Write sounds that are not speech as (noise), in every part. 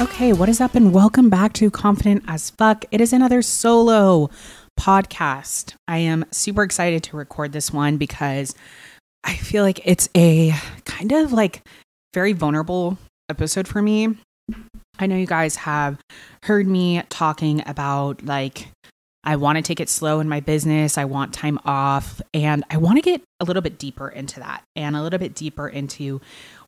Okay, what is up, and welcome back to Confident as Fuck. It is another solo podcast. I am super excited to record this one because I feel like it's a kind of like very vulnerable episode for me. I know you guys have heard me talking about like I want to take it slow in my business. I want time off. And I want to get a little bit deeper into that and a little bit deeper into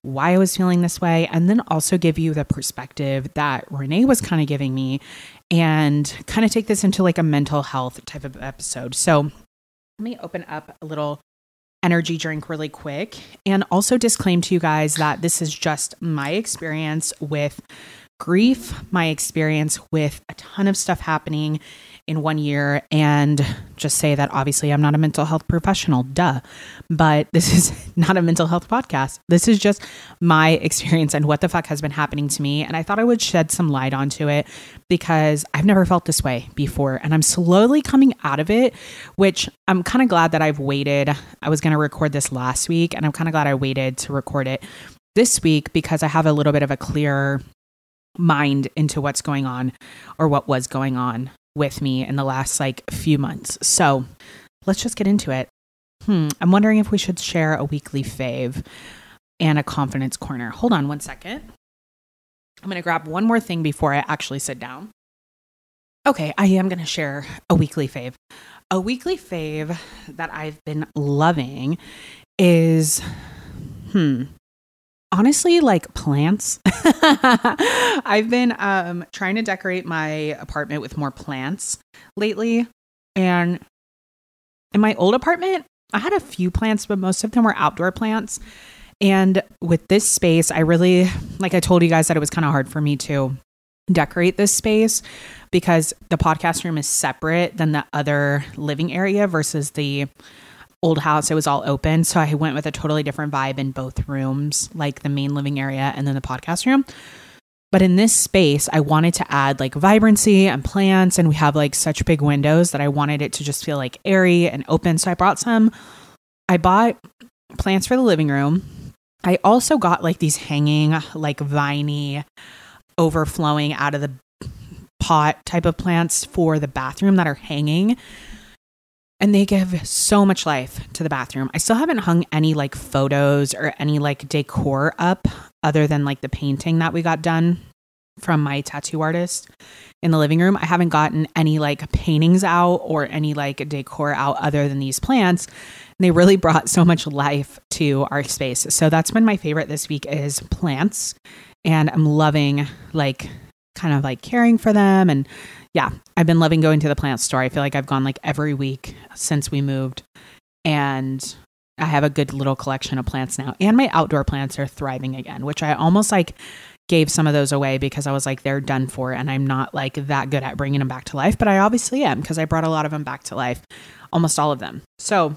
why I was feeling this way. And then also give you the perspective that Renee was kind of giving me and kind of take this into like a mental health type of episode. So let me open up a little energy drink really quick and also disclaim to you guys that this is just my experience with grief, my experience with a ton of stuff happening in one year and just say that obviously I'm not a mental health professional, duh. But this is (laughs) not a mental health podcast. This is just my experience and what the fuck has been happening to me. And I thought I would shed some light onto it because I've never felt this way before. And I'm slowly coming out of it, which I'm kind of glad that I've waited. I was going to record this last week and I'm kind of glad I waited to record it this week because I have a little bit of a clearer mind into what's going on or what was going on with me in the last like few months. So let's just get into it. Hmm, I'm wondering if we should share a weekly fave and a confidence corner. Hold on one second. I'm going to grab one more thing before I actually sit down. Okay, I am going to share a weekly fave. A weekly fave that I've been loving is, hmm, honestly like plants. (laughs) I've been um trying to decorate my apartment with more plants lately. And in my old apartment i had a few plants but most of them were outdoor plants. And with this space i really like i told you guys that it was kind of hard for me to decorate this space because the podcast room is separate than the other living area versus the old house, it was all open. So I went with a totally different vibe in both rooms, like the main living area and then the podcast room. But in this space, I wanted to add like vibrancy and plants, and we have like such big windows that I wanted it to just feel like airy and open. So I brought some, I bought plants for the living room. I also got like these hanging, like viney, overflowing out of the pot type of plants for the bathroom that are hanging and they give so much life to the bathroom. I still haven't hung any like photos or any like decor up other than like the painting that we got done from my tattoo artist in the living room. I haven't gotten any like paintings out or any like decor out other than these plants. And they really brought so much life to our space. So that's been my favorite this week is plants. And I'm loving like kind of like caring for them and yeah, I've been loving going to the plant store. I feel like I've gone like every week since we moved. And I have a good little collection of plants now. And my outdoor plants are thriving again, which I almost like gave some of those away because I was like, they're done for. And I'm not like that good at bringing them back to life, but I obviously am because I brought a lot of them back to life, almost all of them. So,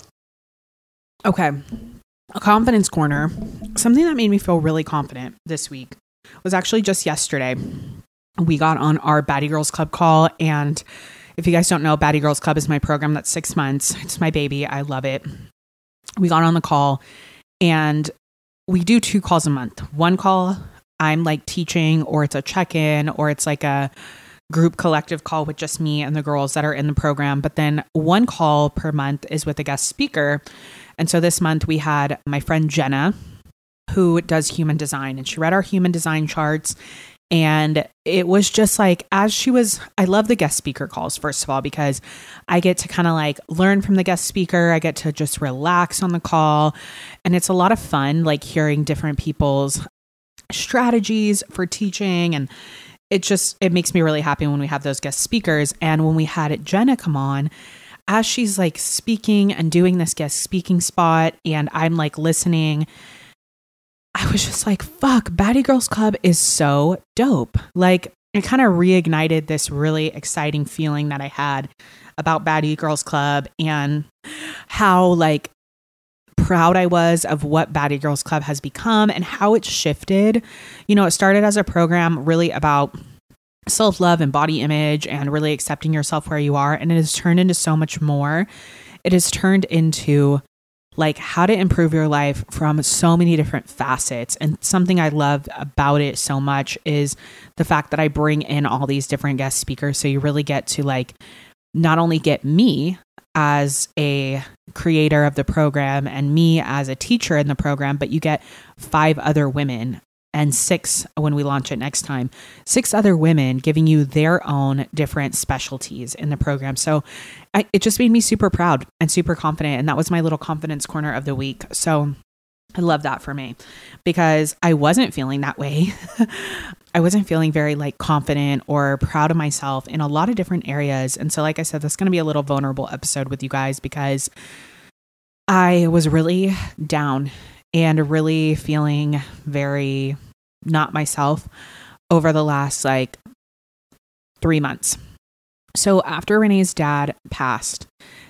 okay, a confidence corner. Something that made me feel really confident this week was actually just yesterday we got on our Baddy Girls Club call. And if you guys don't know, Baddy Girls Club is my program that's six months. It's my baby. I love it. We got on the call and we do two calls a month. One call, I'm like teaching, or it's a check in, or it's like a group collective call with just me and the girls that are in the program. But then one call per month is with a guest speaker. And so this month we had my friend Jenna, who does human design, and she read our human design charts and it was just like, as she was, I love the guest speaker calls, first of all, because I get to kind of like learn from the guest speaker. I get to just relax on the call. And it's a lot of fun, like hearing different people's strategies for teaching. And it just, it makes me really happy when we have those guest speakers. And when we had Jenna come on, as she's like speaking and doing this guest speaking spot, and I'm like listening I was just like, fuck, Baddy Girls Club is so dope. Like, it kind of reignited this really exciting feeling that I had about Baddy Girls Club and how, like, proud I was of what Baddy Girls Club has become and how it's shifted. You know, it started as a program really about self love and body image and really accepting yourself where you are. And it has turned into so much more. It has turned into like how to improve your life from so many different facets. And something I love about it so much is the fact that I bring in all these different guest speakers. So you really get to like not only get me as a creator of the program and me as a teacher in the program, but you get five other women and six when we launch it next time. Six other women giving you their own different specialties in the program. So I, it just made me super proud and super confident and that was my little confidence corner of the week. So i love that for me because i wasn't feeling that way. (laughs) I wasn't feeling very like confident or proud of myself in a lot of different areas. And so like i said that's going to be a little vulnerable episode with you guys because I was really down and really feeling very not myself over the last like three months. So after Renee's dad passed,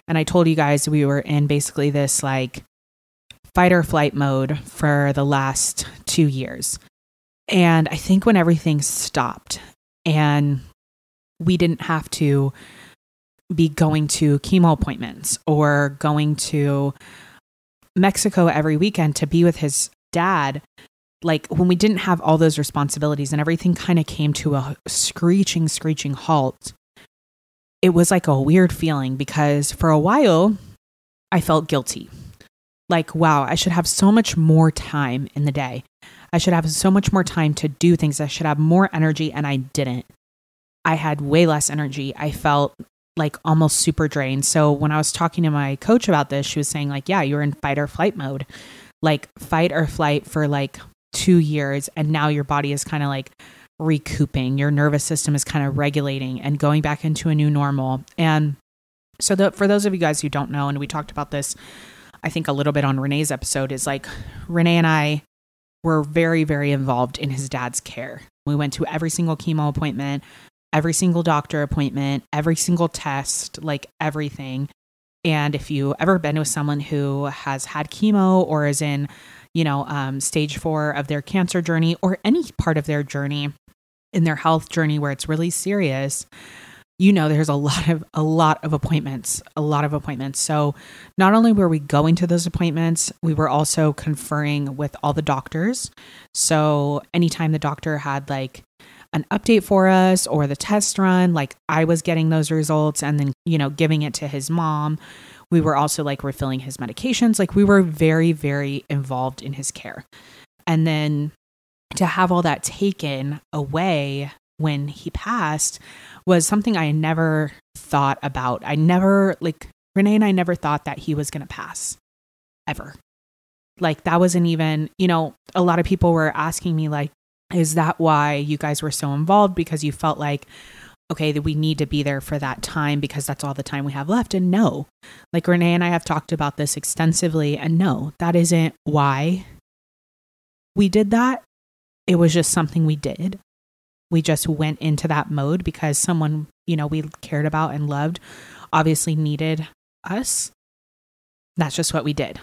and I told you guys we were in basically this like fight or flight mode for the last two years. And I think when everything stopped and we didn't have to be going to chemo appointments or going to Mexico every weekend to be with his dad, like when we didn't have all those responsibilities and everything kind of came to a screeching, screeching halt, it was like a weird feeling because for a while I felt guilty. Like, wow, I should have so much more time in the day. I should have so much more time to do things. I should have more energy, and I didn't. I had way less energy. I felt like almost super drained. So when I was talking to my coach about this, she was saying like, yeah, you're in fight or flight mode. Like fight or flight for like 2 years and now your body is kind of like recouping. Your nervous system is kind of regulating and going back into a new normal. And so the, for those of you guys who don't know and we talked about this I think a little bit on Renee's episode is like Renee and I were very very involved in his dad's care. We went to every single chemo appointment every single doctor appointment, every single test, like everything. And if you ever been with someone who has had chemo or is in, you know, um, stage four of their cancer journey or any part of their journey in their health journey where it's really serious, you know there's a lot of a lot of appointments a lot of appointments so not only were we going to those appointments we were also conferring with all the doctors so anytime the doctor had like an update for us or the test run. Like I was getting those results and then, you know, giving it to his mom. We were also like refilling his medications. Like we were very, very involved in his care. And then to have all that taken away when he passed was something I never thought about. I never, like, Renee and I never thought that he was going to pass ever. Like, that wasn't even, you know, a lot of people were asking me, like, is that why you guys were so involved? Because you felt like, okay, that we need to be there for that time because that's all the time we have left. And no, like Renee and I have talked about this extensively. And no, that isn't why we did that. It was just something we did. We just went into that mode because someone, you know, we cared about and loved obviously needed us. That's just what we did.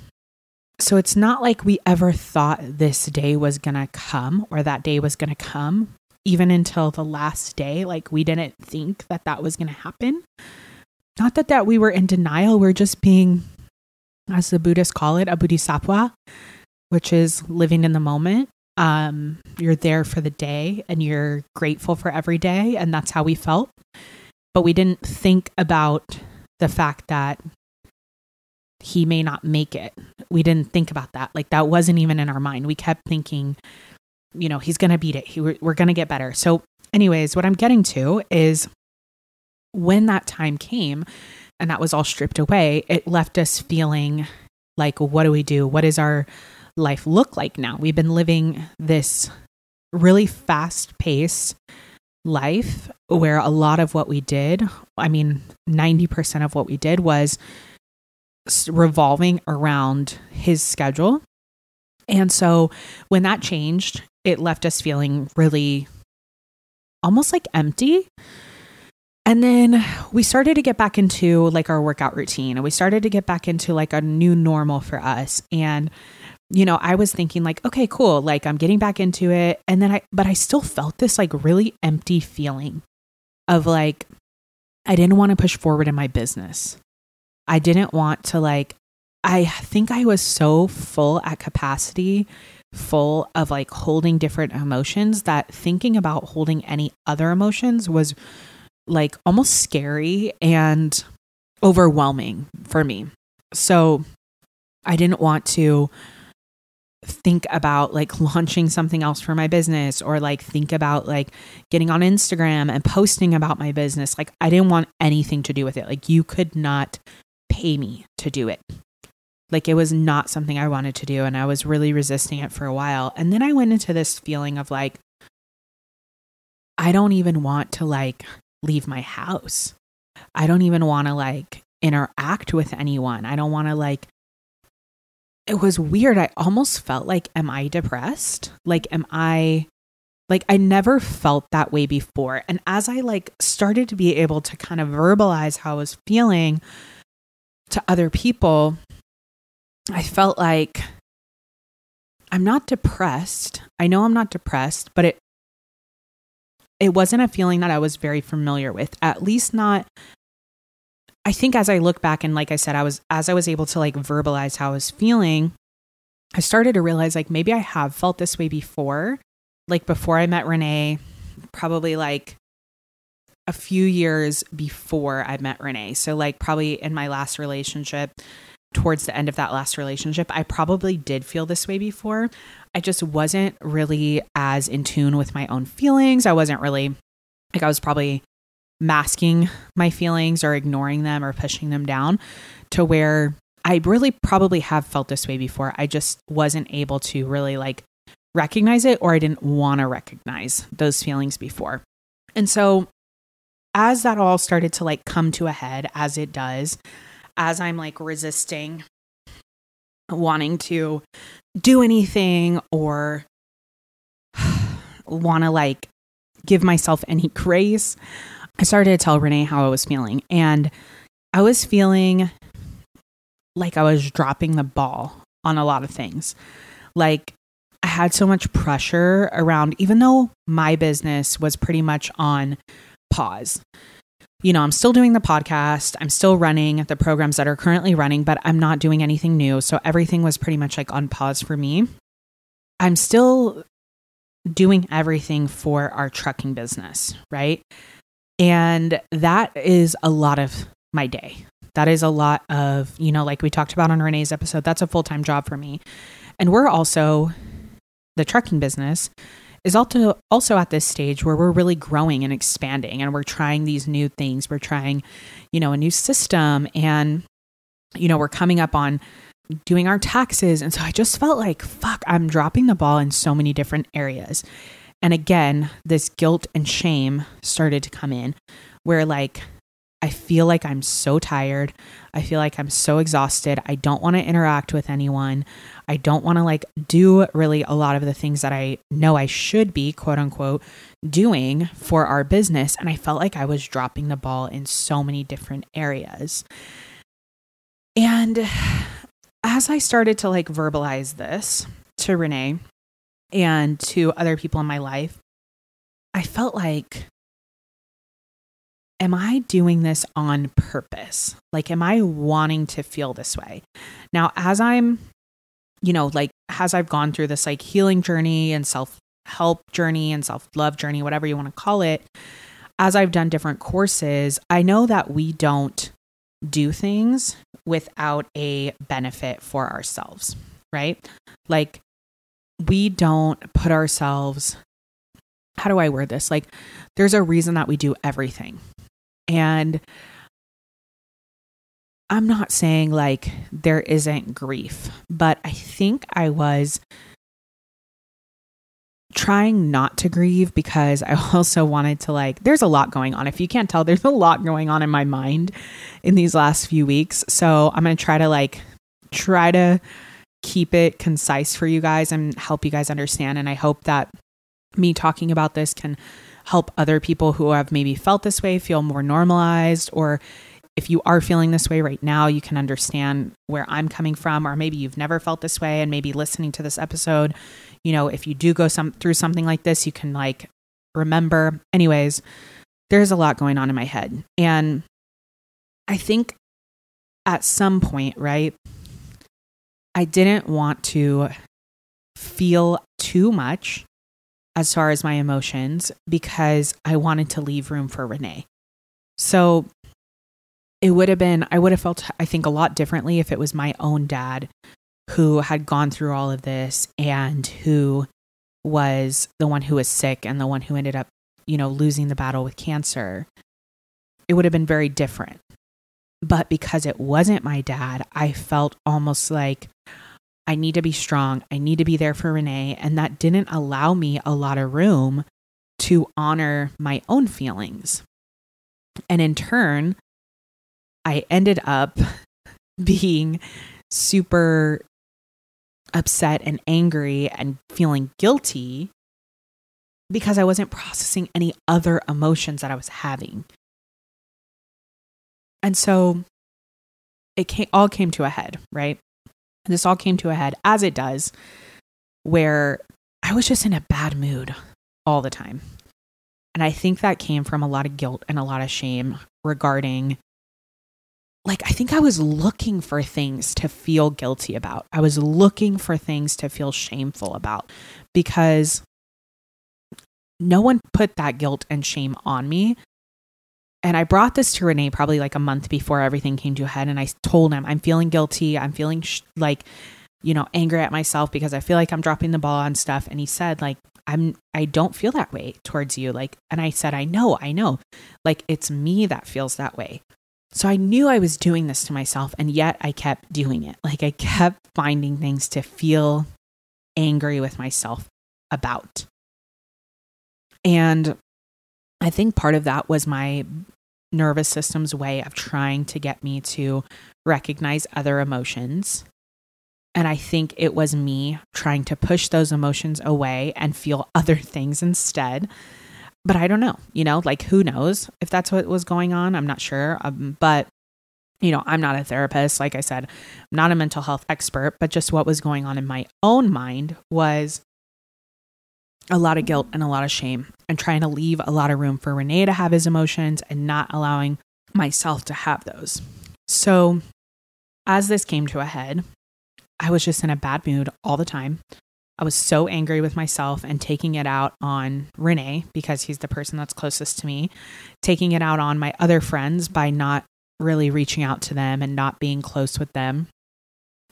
So it's not like we ever thought this day was going to come or that day was going to come, even until the last day. Like we didn't think that that was going to happen. Not that that we were in denial, we're just being as the Buddhists call it, a bodhisattva, which is living in the moment. Um, you're there for the day and you're grateful for every day, and that's how we felt. But we didn't think about the fact that he may not make it. We didn't think about that. Like that wasn't even in our mind. We kept thinking, you know, he's going to beat it. He, we're going to get better. So, anyways, what I'm getting to is when that time came and that was all stripped away, it left us feeling like, what do we do? What does our life look like now? We've been living this really fast paced life where a lot of what we did, I mean, 90% of what we did was revolving around his schedule And so when that changed, it left us feeling really almost like empty. And then we started to get back into like our workout routine and we started to get back into like a new normal for us. And, you know, I was thinking like, okay, cool. Like I'm getting back into it. And then I, but I still felt this like really empty feeling of like, I didn't want to push forward in my business. I didn't want to like, I think I was so full at capacity, full of like holding different emotions that thinking about holding any other emotions was like almost scary and overwhelming for me. So I didn't want to think about like (laughs) launching something else for my business or like think about like getting on Instagram and posting about my business. Like I didn't want anything to do with it. Like you could not pay me to do it. Like it was not something I wanted to do and I was really resisting it for a while. And then I went into this feeling of like I don't even want to like leave my house. I don't even want to like interact with anyone. I don't want to like it was weird. I almost felt like, am I depressed? Like, am I like I never felt that way before. And as I like started to be able to kind of verbalize how I was feeling to other people, I felt like I'm not depressed. I know I'm not depressed, but it it wasn't a feeling that I was very familiar with. At least not I think as I look back and like I said, I was as I was able to like verbalize how I was feeling, I started to realize like maybe I have felt this way before. Like before I met Renee, probably like a few years before I met Renee. So like probably in my last relationship, towards the end of that last relationship, I probably did feel this way before. I just wasn't really as in tune with my own feelings. I wasn't really like I was probably masking my feelings or ignoring them or pushing them down to where I really probably have felt this way before. I just wasn't able to really like recognize it or I didn't want to recognize those feelings before. And so as that all started to like come to a head as it does, as I'm like resisting wanting to do anything or (sighs) want to like give myself any grace, I started to tell Renee how I was feeling. And I was feeling like I was dropping the ball on a lot of things. Like I had so much pressure around, even though my business was pretty much on pause. You know, I'm still doing the podcast, I'm still running the programs that are currently running, but I'm not doing anything new. So everything was pretty much like on pause for me. I'm still doing everything for our trucking business, right? And that is a lot of my day. That is a lot of, you know, like we talked about on Renee's episode, that's a full time job for me. And we're also, the trucking business is also also at this stage where we're really growing and expanding and we're trying these new things. We're trying you know a new system and you know we're coming up on doing our taxes. And so i just felt like fuck i'm dropping the ball in so many different areas. And again, this guilt and shame started to come in where like I feel like I'm so tired. I feel like I'm so exhausted. I don't want to interact with anyone. I don't want to like do really a lot of the things that I know I should be, quote unquote, doing for our business. And I felt like I was dropping the ball in so many different areas. And as I started to like verbalize this to Renee, and to other people in my life, I felt like, am I doing this on purpose? Like, am I wanting to feel this way? Now, as I'm, you know, like, as I've gone through this like healing journey and self help journey and self love journey, whatever you want to call it, as I've done different courses, I know that we don't do things without a benefit for ourselves, right? Like, we don't put ourselves how do I word this? Like there's a reason that we do everything. And I'm not saying like there isn't grief, but I think I was trying not to grieve because I (laughs) also wanted to like there's a lot going on. If you can't tell, there's a lot going on in my mind in these last few weeks. So I'm going to try to like try to keep it concise for you guys and help you guys understand. And I hope that me talking about this can help other people who have maybe felt this way feel more normalized or if you are feeling this way right now, you can understand where I'm coming from, or maybe you've never felt this way, and maybe listening to this episode, you know, if you do go some through something like this, you can like remember. Anyways, there's a lot going on in my head, and I think at some point, right, I didn't want to feel too much as far as my emotions because I wanted to leave room for Renee. So it would have been, I would have felt, I think, a lot differently if it was my own dad who had gone through all of this and who was the one who was sick and the one who ended up, you know, losing the battle with cancer. It would have been very different. But because it wasn't my dad, I felt almost like I need to be strong. I need to be there for Renee. And that didn't allow me a lot of room to honor my own feelings. And in turn, I ended up (laughs) being super upset and angry and feeling guilty because I wasn't processing any other emotions that I was having. And so it came, all came to a head, right? This all came to a head as it does, where I was just in a bad mood all the time. And I think that came from a lot of guilt and a lot of shame regarding like I think I was looking for things to feel guilty about. I was looking for things to feel shameful about because no one put that guilt and shame on me. And I brought this to Renee probably like a month before everything came to a head. And I told him, I'm feeling guilty. I'm feeling sh- like, you know, angry at myself because I feel like I'm dropping the ball on stuff. And he said, like, I'm, I don't feel that way towards you. Like, and I said, I know, I know. Like, it's me that feels that way. So I knew I was doing this to myself, and yet I kept doing it. Like I kept finding things to feel angry with myself about. And I think part of that was my nervous system's way of trying to get me to recognize other emotions. And I think it was me trying to push those emotions away and feel (laughs) other things instead but I don't know, you know, like who knows if that's what was going on. I'm not sure. Um, but, you know, I'm not a therapist. Like I said, I'm not a mental health expert, but just what was going on in my own mind was a lot of guilt and a lot of shame and trying to leave a lot of room for Renee to have his emotions and not allowing myself to have those. So, as this came to a head, I was just in a bad mood all the time. I was so angry with myself and taking it out on Renee because he's the person that's closest to me, taking it out on my other friends by not really reaching out to them and not being close with them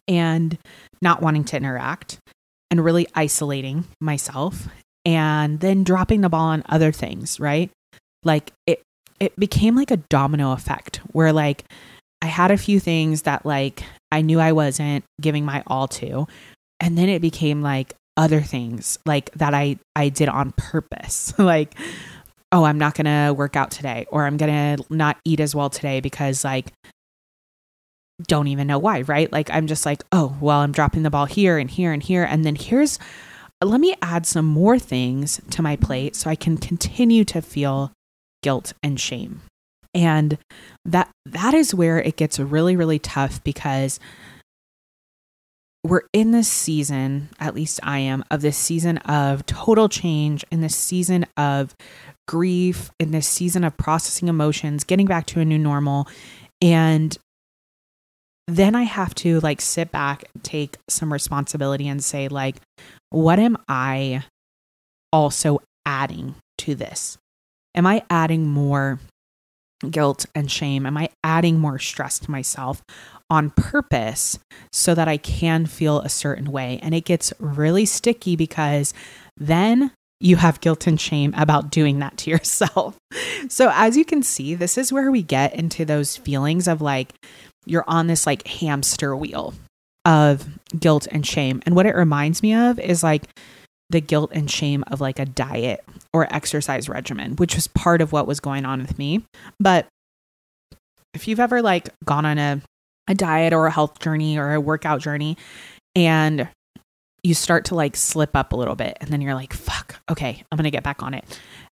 and not wanting to interact and really isolating myself and then dropping the ball on other things, right? Like it it became like a domino effect where like I had a few things that like I knew I wasn't giving my all to and then it became like other things like that I I did on purpose. (laughs) like oh, I'm not going to work out today or I'm going to not eat as well today because like don't even know why, right? Like I'm just like, oh, well, I'm dropping the ball here and here and here and then here's let me add some more things to my plate so I can continue to feel guilt and shame. And that that is where it gets really really tough because we're in this season, at least I am, of this season of total change, in this season of grief, in this season of processing emotions, getting back to a new normal. And then I have to like sit back, take some responsibility and say, like, what am I also adding to this? Am I adding more guilt and shame? Am I adding more stress to myself on purpose so that I can feel a certain way? And it gets really sticky because then you have guilt and shame about doing that to (laughs) yourself. So, as you can see, this is where we get into those feelings of like you're on this like hamster wheel of guilt and shame. And what it reminds me of is like the guilt and shame of like a diet or exercise regimen, which was part of what was going on with me. But if you've ever like gone on a, a diet or a health journey or a workout journey And you start to like slip up a little bit and then you're like, fuck, okay, I'm to get back on it.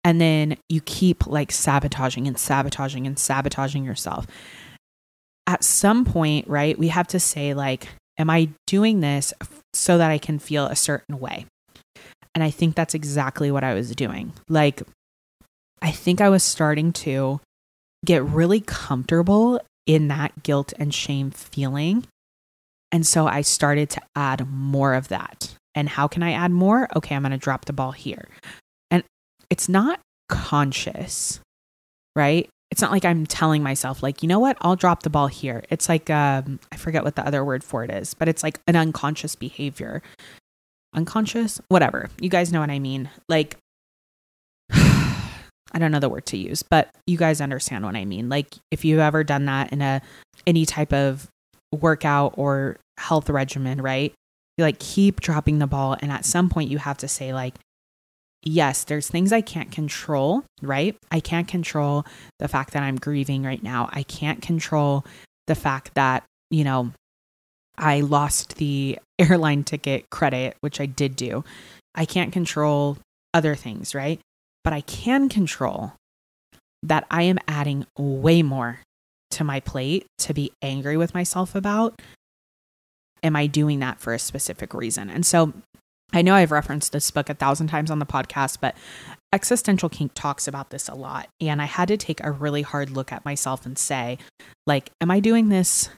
And then you keep like sabotaging and sabotaging and sabotaging yourself. At some point, right, we have to say, like, am I doing this so that I can feel a certain way? And I think that's exactly what I was doing. Like, I think I was starting to get really comfortable in that guilt and shame feeling. And so I started to add more of that. And how can I add more? Okay, I'm going to drop the ball here. And it's not conscious, right? It's not like I'm telling myself, like, you know what, I'll drop the ball here. It's like, um, I forget what the other word for it is, but it's like an unconscious behavior. Unconscious? Whatever. You guys know what I mean. Like, (sighs) I don't know the word to use, but you guys understand what I mean. Like if you've ever done that in a any type of workout or health regimen, right? You like keep dropping the ball and at some point you have to say like yes, there's things I can't control, right? I can't control the fact that I'm grieving right now. I can't control the fact that, you know, I lost the (laughs) airline ticket credit, which I did do. I can't control other things, right? but I can control that I am adding way more to my plate to be angry with myself about. Am I doing that for a specific reason? And so I know I've referenced this book a thousand times on the podcast, but Existential Kink talks about this a lot. And I had to take a really hard look at myself and say, like, am I doing this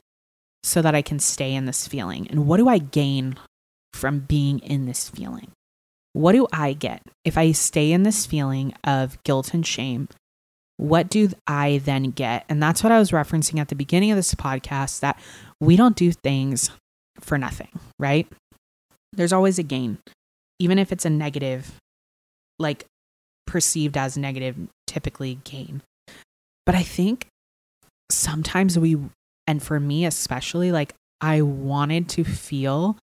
so that I can stay in this feeling? And what do I gain from being in this feeling? what do I get if I stay in this feeling of guilt and shame? What do I then get? And that's what I was referencing at the beginning of this podcast that we don't do things for nothing, right? There's always a gain, even if it's a negative, like perceived as negative, typically gain. But I think sometimes we, and for me especially, like I wanted to feel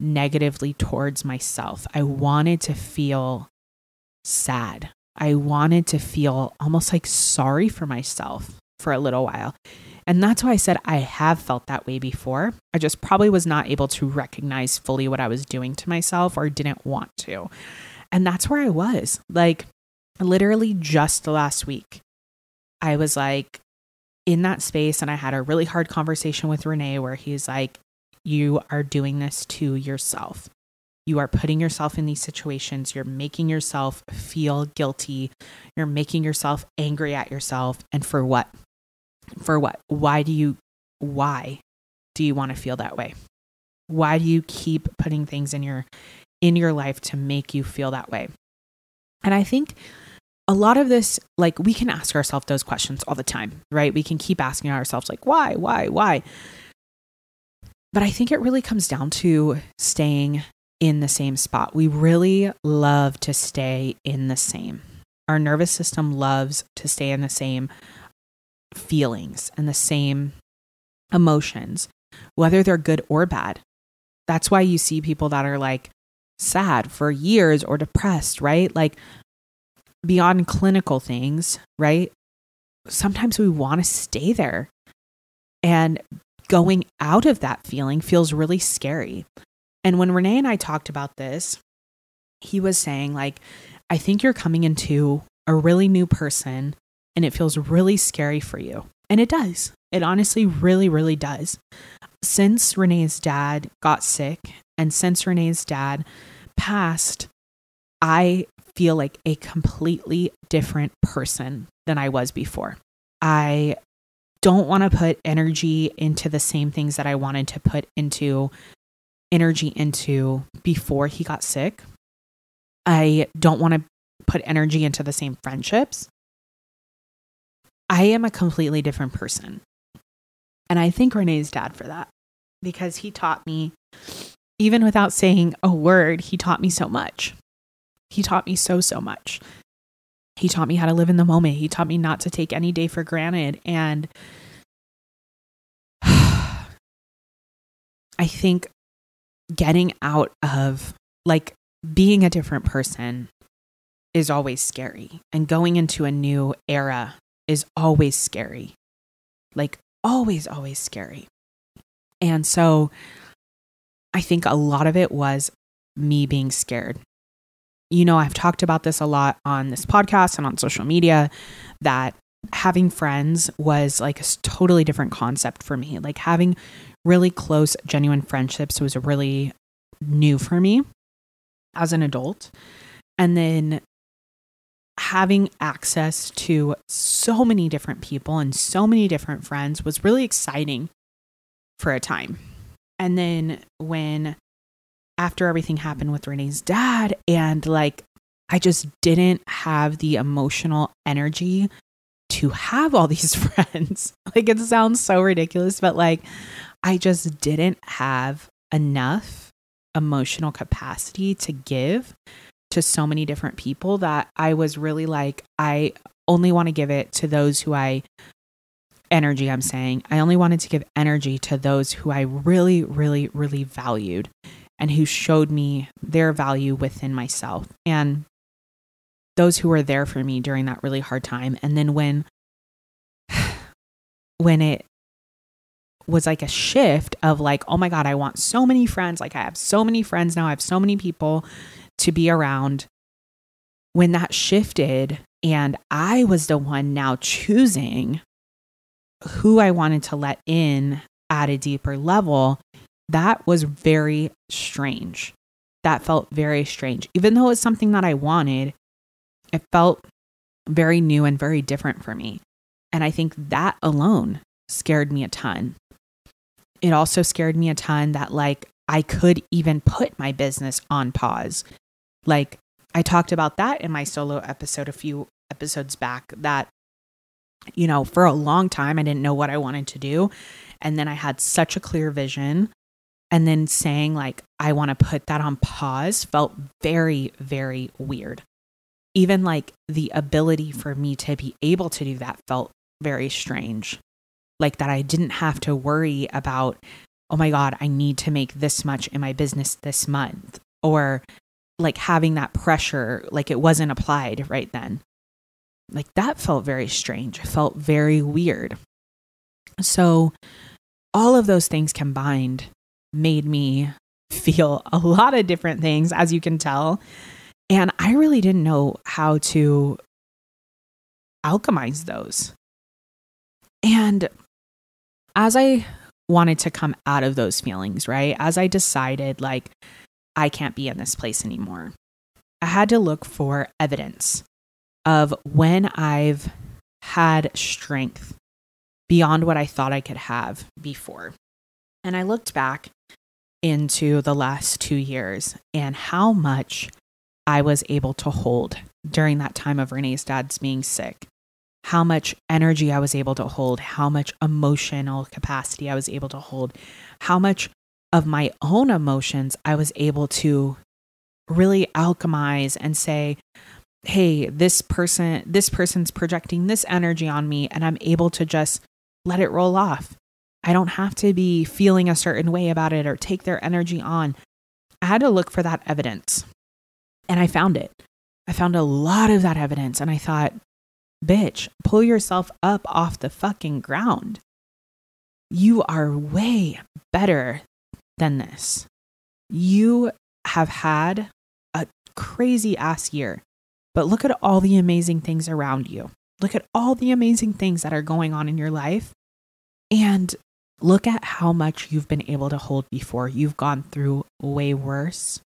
negatively towards myself. I wanted to feel sad. I wanted to feel almost like sorry for myself for a little while. And that's why I said I have felt that way before. I just probably was not able to recognize fully what I was doing to myself or didn't want to. And that's where I was. Like, literally just last week, I was like in that space and I had a really hard conversation with Renee where he's like, you are doing this to yourself. You are putting yourself in these situations. You're making yourself feel guilty. You're making yourself angry at yourself. And for what? For what? Why do you, why do you want to feel that way? Why do you keep putting things in your, in your life to make you feel that way? And I think a lot of this, like we can ask ourselves those questions all the time, right? We can keep asking ourselves, like, why, why, why? But I think it really comes down to staying in the same spot. We really love to stay in the same. Our nervous system loves to stay in the same feelings and the same emotions, whether they're good or bad. That's why you see people that are like sad for years or depressed, right? Like beyond clinical things, right? Sometimes we want to stay there and going out of that feeling feels really scary. And when Renee and I talked about this, he was saying, like, I think you're coming into a really new person and it feels really scary for you. And it does. It honestly really, really does. Since Renee's dad got sick and since Renee's dad passed, I feel like a completely different person than I was before. I don't want to put energy into the same things that I wanted to put into energy into before he got sick. I don't want to put energy into the same friendships. I am a completely different person. And I thank Renee's dad for that because he taught me, even without saying a word, he taught me so much. He taught me so, so much. He taught me how to live in the moment. He taught me not to take any day for granted. And (sighs) I think getting out of like being a different person is always scary. And going into a new era is always scary. Like, always, always scary. And so I think a lot of it was me being scared. You know, I've talked about this a lot on this podcast and on social media that having friends was like a totally different concept for me. Like having really close, genuine friendships was really new for me as an adult. And then having access to so many different people and so many different friends was really exciting for a time. And then when after everything happened with Renee's dad and like I just didn't have the emotional energy to have all (laughs) these friends. like it sounds so ridiculous, but like I just didn't have enough emotional capacity to give to so many different people that I was really like, I only want to give it to those who I energy, I'm saying. I only wanted to give energy to those who I really, really, really valued and who showed me their value within myself. And those who were there for me during that really hard time. And then when (sighs) when it was like a shift of like, oh my God, I want so many friends. Like I have so many friends now. I have so many people to be around. When that shifted and I was the one now choosing who I wanted to let in at a deeper level, that was very strange. That felt very strange. Even though it was something that I wanted, it felt very new and very different for me. And I think that alone scared me a ton. It also scared me a ton that, like, I could even put my business on pause. Like, I talked about that in my solo episode a few episodes back that, you know, for a long time, I didn't know what I wanted to do. And then I had such a clear vision. And then saying, like, I want to put that on pause felt very, very weird even like the ability for me to be able to do that felt very strange. Like that I didn't have to worry about, oh my God, I need to make this much in my business this month. Or like having that pressure, like it wasn't applied right then. Like that felt very strange. It felt very weird. So, all of those things combined made me (laughs) feel a lot of different things, as you can tell. And I really didn't know how to alchemize those. And as I wanted to come out of those feelings, right? As I decided, like, I can't be in this place anymore, I had to look for evidence of when I've had strength beyond what I thought I could have before. And I looked back into the last two years and how much I was able to hold during that time of Renee's dad's being sick. How much energy I was able to hold, how much emotional capacity I was able to hold, how much of my own emotions I was able to really alchemize and say, hey, this person, this person's projecting this energy on me, and I'm able to just let it roll off. I don't have to be feeling a certain way about it or take their energy on. I had to look for that evidence. And I found it. I found a lot of that evidence. And I thought, bitch, pull yourself up off the fucking ground. You are way better than this. You have had a crazy ass year, but look at all the amazing things around you. Look at all the amazing things that are going on in your life. And look at how much you've been able to hold before. You've gone through way worse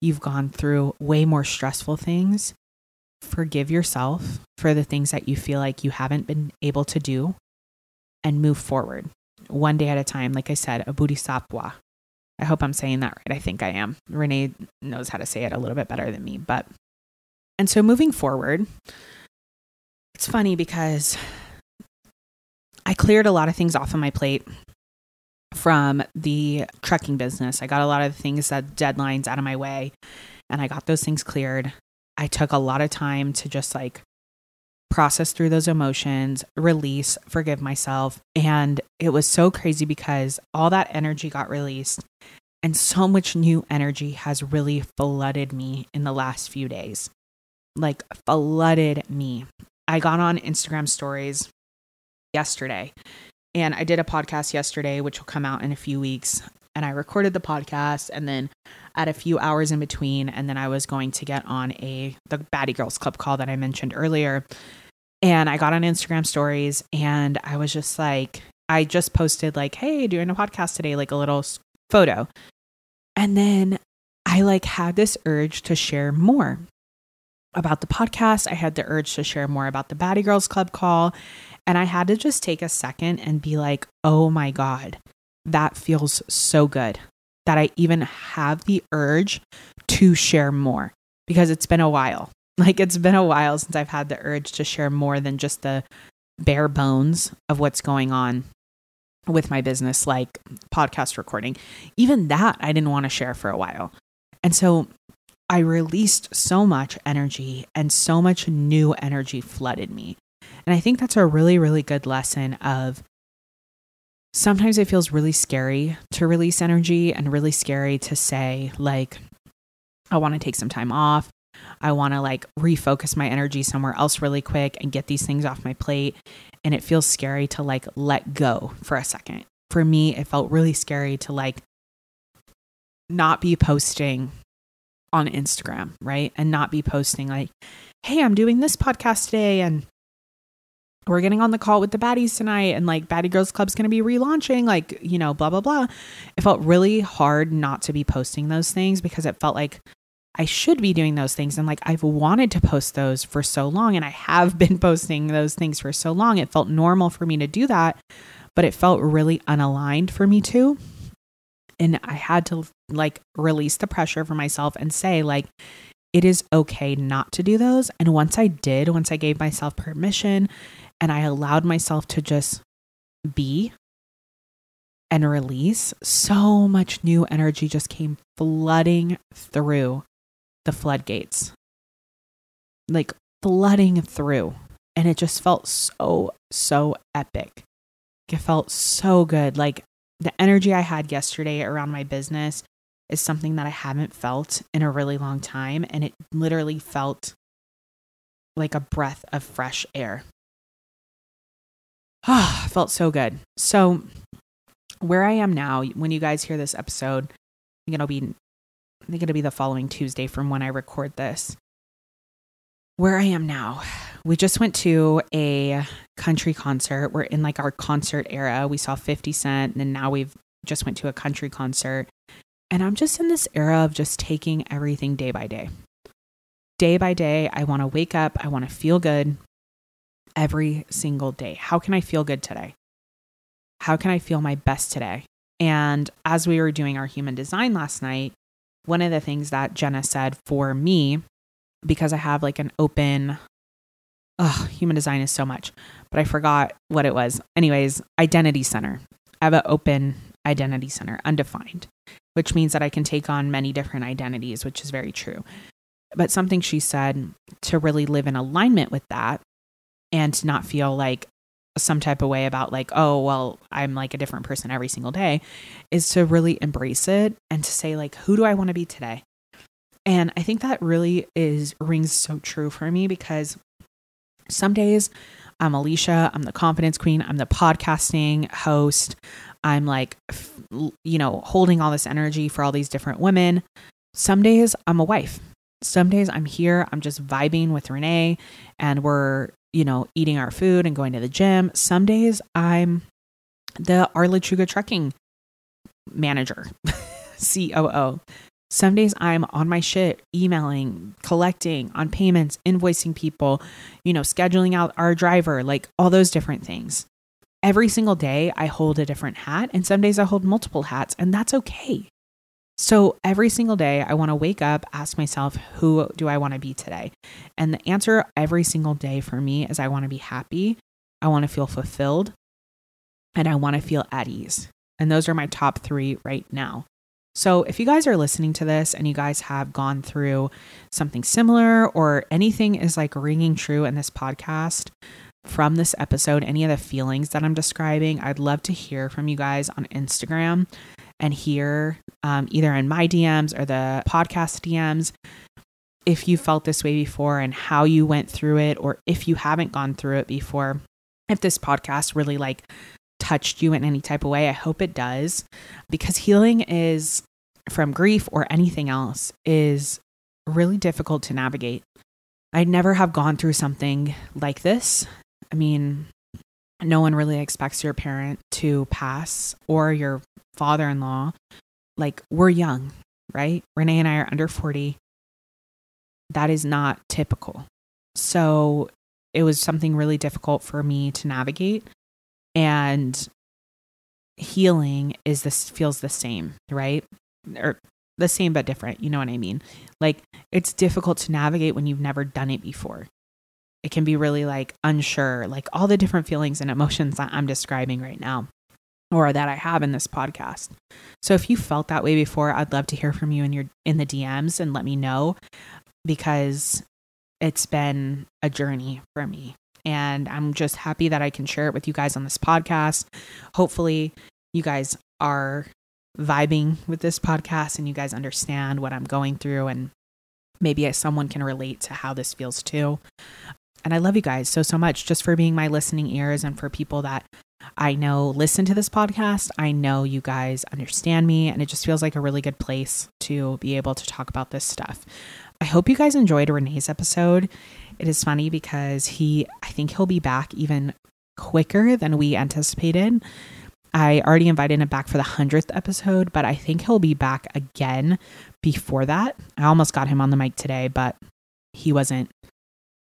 you've gone through way more stressful things, forgive yourself for the things that you feel like you haven't been able to do and move forward one day at a time. Like I said, a bodhisattva. I hope I'm saying that right. I think I am. Renee knows how to say it a little bit better than me. But, and so moving forward, it's funny because I cleared a lot of things off of my plate from the trucking business. I got a lot of things that deadlines out of my way and I got those things cleared. I took a lot of time to just like process through those emotions, release, forgive myself. And it was so crazy because all that energy got released and so much new energy has really flooded me in the last few days. Like, flooded me. I got on Instagram stories yesterday and I did a podcast yesterday, which will come out in a few weeks, and I recorded the podcast and then at a few hours in between and then I was going to get on a the Baddy Girls Club call that I mentioned earlier. And I got on Instagram stories and I was just like I just posted like, "Hey, doing a podcast today," like a little photo. And then I like had this urge to share more about the podcast. I had the urge to share more about the Baddy Girls Club call. And I had to just take a second and be like, oh my God, that feels so good that I even have the urge to share more because it's been a while. (laughs) Like it's been a while since I've had the urge to share more than just the bare bones of what's going on with my business, like podcast recording. Even that I didn't want to share for a while. And so I released so much energy and so much new energy flooded me. And I think that's a really, really good lesson of sometimes it feels really scary to release energy and really scary to say, like, I want to take some time off. I want to like refocus my energy somewhere else really quick and get these things off my plate. And it feels scary to like let go for a second. For me, it felt really scary to like not be posting on Instagram, right? And not be posting like, hey, I'm doing this podcast today and we're getting on the call with the baddies tonight and like Baddy Girls Club's going to be relaunching, like, you know, blah, blah, blah. It felt really hard not to be posting those things because it felt like I should be doing those things. And like I've wanted to post those for so long and I have (laughs) been posting those things for so long. It felt normal for me to do that, but it felt really unaligned for me too and I had to like release the pressure for myself and say like it is okay not to do those and once I did once I gave myself permission and I allowed myself to just be and release so much new energy just came flooding through the floodgates like flooding through and it just felt so so epic it felt so good like the energy I had yesterday around my business is something that I haven't felt in a really long time. And it literally felt like a breath of fresh air. (sighs) Ah, felt so good. So, where I am now, when you guys hear this episode, I think it'll be, I think it'll be the following Tuesday from when I record this. Where I am now, we just went to a country concert. We're in like our concert era. We saw 50 Cent and now we've just went to a country concert. And I'm just in this era of just taking everything day by day. Day by day, I want to wake up, I want to feel good every single day. How can I feel good today? How can I feel my best today? And as we were doing our human design last night, one of the things that Jenna said for me, because I have like an open oh, human design is so much, but I forgot what it was. Anyways, identity center. I have an open identity center, undefined, which means that I can take on many different identities, which is very true. But something she said to really live in alignment with that and to not feel like some type of way about like, oh, well, I'm like a different person every single day is to really embrace it and to say, like, who do I want to be today? And I think that really is rings so true for me because some days I'm Alicia, I'm the confidence queen, I'm the podcasting host. I'm like, you know, holding all this energy for all these different women. Some days I'm a wife. Some days I'm here, I'm just vibing with Renee and we're, you know, eating our food and going to the gym. Some days I'm the Arla Chuga trucking manager, (laughs) COO. Some days I'm on my shit, emailing, collecting on payments, invoicing people, you know, scheduling out our driver, like all those different things. Every single day I hold a different hat, and some days I hold multiple hats, and that's okay. So every single day I want to wake up, ask myself, who do I want to be today? And the answer every single day for me is I want to be happy, I want to feel fulfilled, and I want to feel at ease. And those are my top three right now. So, if you guys are listening to this and you guys have gone through something similar or anything is like ringing true in this podcast from this episode, any of the feelings that I'm describing, I'd love to hear from you guys on Instagram and hear um, either in my DMs or the podcast DMs if you felt this way before and how you went through it, or if you haven't gone through it before. If this podcast really like touched you in any type of way. I hope it does because healing is from grief or anything else is really difficult to navigate. I never have gone through something like this. I mean, no one really expects your parent to pass or your father in law. Like, we're young, right? Renee and I are under 40. That is not typical. So, it was something really difficult for me to navigate. And healing is this feels the same, right? Or the same but different. You know what I mean? Like it's difficult to navigate when you've never done it before. It can be really like unsure, like all the different feelings and emotions that I'm describing right now or that I have in this podcast. So if you felt that way before, I'd love to hear from you in your in the DMs and let me know because it's been a journey for me. And I'm just happy that I can share it with you guys on this podcast. Hopefully, you guys are vibing with this podcast and you guys understand what I'm going through and maybe someone can relate to how this feels too. And I love you guys so, so much just for being my listening ears and for people that I know listen to this podcast. I know you guys understand me, and it just feels like a really good place to be able to talk about this stuff. I hope you guys enjoyed Renee's episode. It is funny because he, I think he'll be back even quicker than we anticipated. I already invited him back for the 100th episode, but I think he'll be back again before that. I almost got him on the mic today, but he wasn't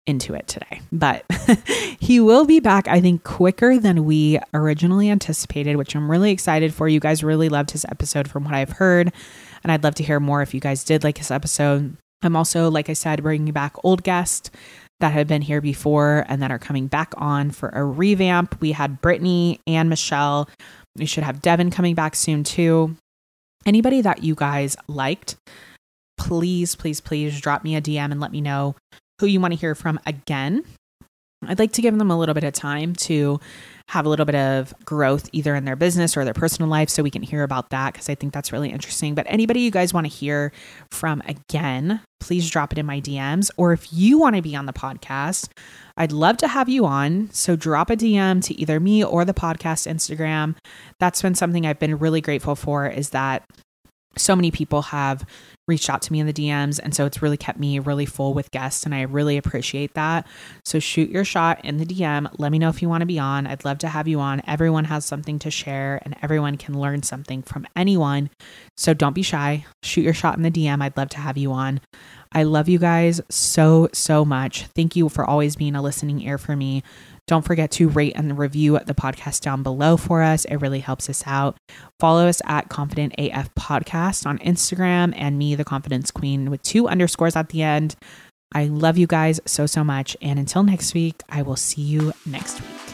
into it today. But (laughs) he will be back, I think, quicker than we originally anticipated, which I'm really excited for. You guys really loved his episode from what I've heard. And I'd love to hear more if you guys did like his episode. I'm also, like I said, bringing back old guests that have been here before and that are coming back on for a revamp. We had Brittany and Michelle. We should have Devin coming back soon too. Anybody that you guys liked, please, please, please drop me a DM and let me know who you want to hear from again. I'd like to give them a little bit of time to have a little bit of growth either in their business or their personal life so we can hear about that because I think that's really interesting. But anybody you guys want to hear from again, please drop it in my DMs. Or if you want to be on the podcast, I'd love to have you on. So drop a DM to either me or the podcast Instagram. That's been something I've been really grateful for is that so many people have reached out to me in the DMs. And so it's really kept me really full with guests. And I really appreciate that. So shoot your shot in the DM. Let me know if you want to be on. I'd love to have you on. Everyone has something to share and everyone can learn something from anyone. So don't be shy. Shoot your shot in the DM. I'd love to have you on. I love you guys so, so much. Thank you for always being a listening ear for me. Don't forget to rate and review the podcast down below for us. It really helps us out. Follow us at Confident AF Podcast on Instagram and me, the Confidence Queen, with two underscores at the end. I love you guys so, so much. And until next week, I will see you next week.